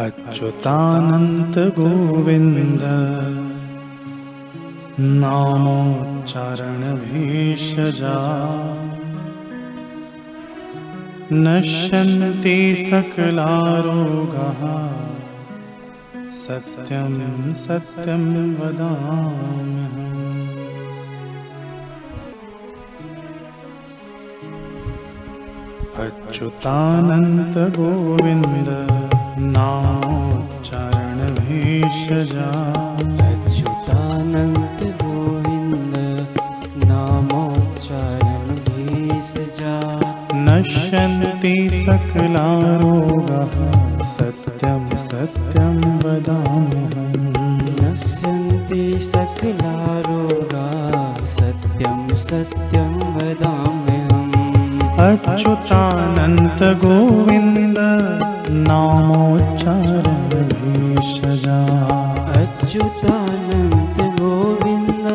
अच्युतानन्त गोविन्द नामोच्चारणभेषजा नश्यन्ति सकलारोगः। सत्यं सत्यं वदाम्यहम् अच्युतानन्त गोविन्द नामोच्चारणभेषजा अच्युतानन्त गोविन्द नामोच्चारणभेषजा नश्यन्ति सकलारोगः सत्यं सत्यं वदाम्यहम् नश्यन्ति सकलारोगा सत्यं सत्यं वदाम्यहम्। अच्युतानन्त गोविन्द नामोच्चारणभेषजा अच्युतानन्त गोविन्द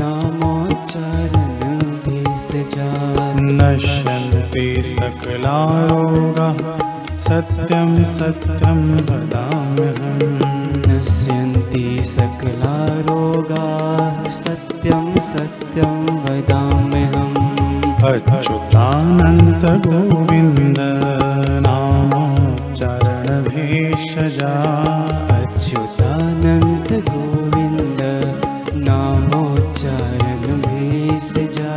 नामोच्चारणभेषजा नश्यन्ति सकलारोगः सत्यं सत्यं वदाम्यहम्। नश्यन्ति सकलारोगाः सत्यं सत्यं वदाम्यहम्। अच्युतानन्त गोविन्द नामोच्चारणभेषजा अच्युतानन्त गोविन्द नामोच्चारणभेषजा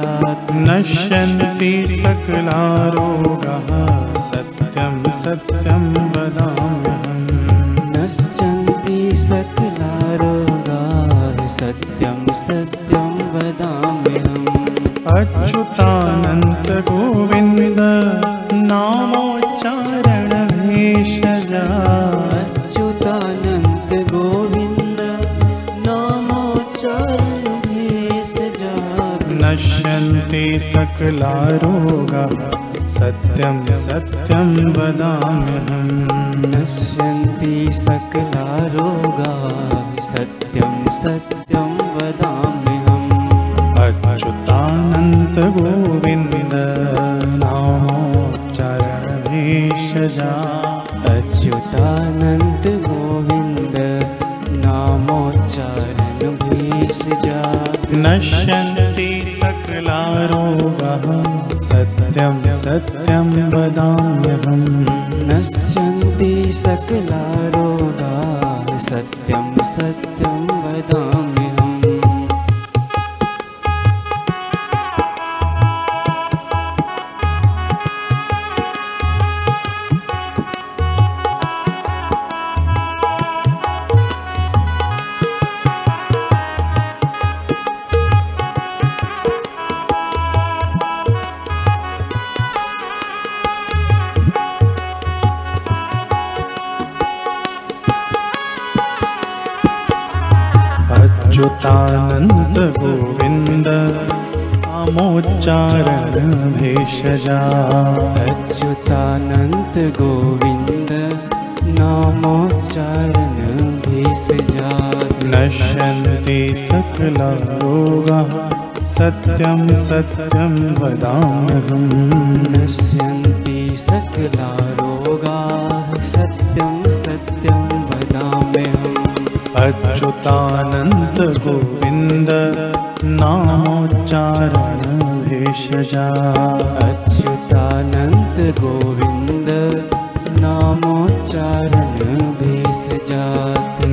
नश्यन्ति सकलारोगः सत्यं सत्यं वदाम्यहम्। नश्यन्ति सकलारोगाः सत्यं सत्यं वदाम्यहम्। अच्युतानन्त गोविन्द नामोच्चारणभेषजा अच्युतानन्त गोविन्द नामोच्चारणभेषजा नश्यन्ति सकलारोगः सत्यं सत्यं वदाम्यहम्। नश्यन्ति सकलारोगाः सत्यं सत्यं वदाम्यहम्। गोविन्द नामोच्चारणभेषजा अच्युतानन्त गोविन्द नामोच्चारणभेषजा नश्यन्ति सकलारोगः। सत्यं सत्यं वदाम्यहम्। नश्यन्ति सकलारोगाः। सत्यं सत्यं वदाम्यहम् अच्युतानन्द गोविन्द नामोच्चारणभेषजा अच्युतानन्त गोविन्द नामोच्चारणभेषजा नश्यन्ति सकलारोगः सत्यं सत्यं वदाम्यहम् नश्यन्ति सकलारोगाः सत्यं अच्युतानन्द गोविन्द नामोच्चारणभेषजा अच्युतानन्त गोविन्द नामोच्चारणभेषजा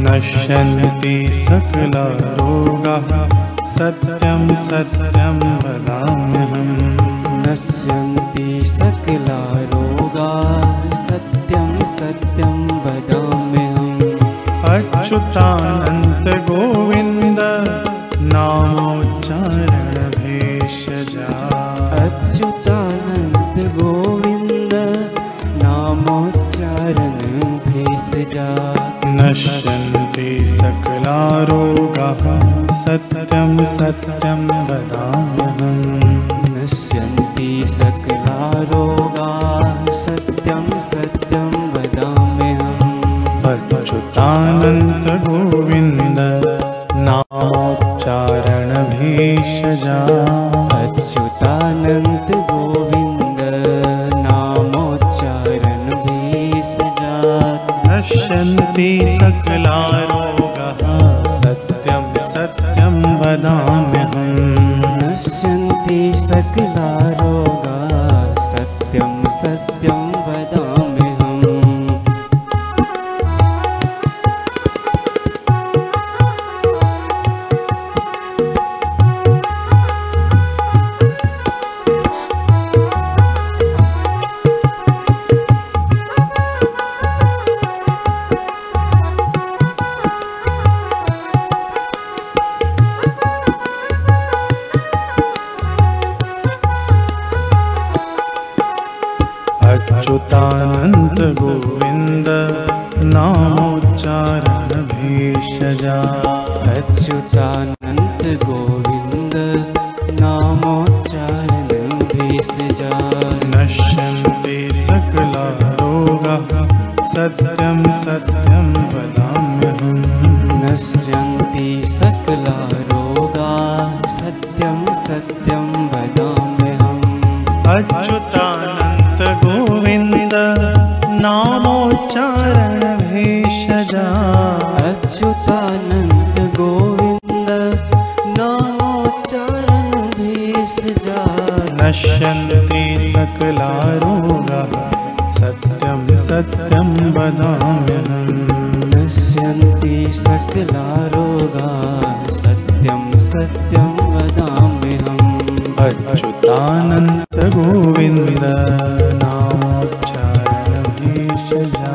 नश्यन्ति सकलारोगः सत्यं सत्यं वदाम्यहम्। नश्यन्ति सकलारोगाः सत्यं सत्यं अच्युतानन्त गोविन्द नामोच्चारणभेषजा। अच्युतानन्त गोविन्द नामोच्चारणभेषजा। नश्यन्ति सकलारोगः सत्यं सत्यं वदाम्यहम्। नश्यन्ति सकलारोगाः अच्युतानन्त गोविन्द नामोच्चारणभेषजा अच्युतानन्त गोविन्द नामोच्चारणभेषजा नश्य नश्यन्ति सकलारोगः सत्यं सत्यं वदाम्यहम्। नश्यन्ति सकला रोगा सत्यं सत्यं गोविन्द नामोच्चारण भेषजा अच्युतानन्त गोविन्द नामोच्चारण भेषजा नश्यन्ति सकलारोगाः सत्यं सत्यं वदाम्यहम्। नश्यन्ति सकला रोगा सत्यं सत्यं वदाम्यहम्। अच्युतानन्त नश्यन्ति सकलारोगाः सत्यं सत्यं वदाम्यहम् नश्यन्ति सकला रोगा सत्यं सत्यं वदाम्यहम् अच्युतानन्त गोविन्द नामोच्चारण भेषजा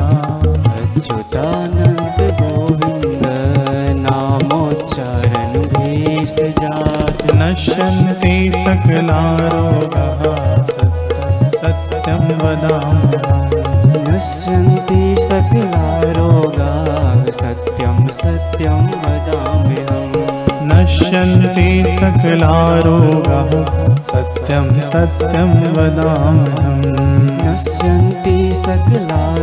अच्युतानन्द गोविन्द नामोच्चारण भेषजात् नश्यन्ति सकलारोगाः सत्यं वदाम्यहम् नश्यन्ति सकला रोगा सत्यं सत्यं वदाम्यहम्। नश्यन्ति सकलारोगाः सत्यं सत्यं वदाम्यहम्। नश्यन्ति सकला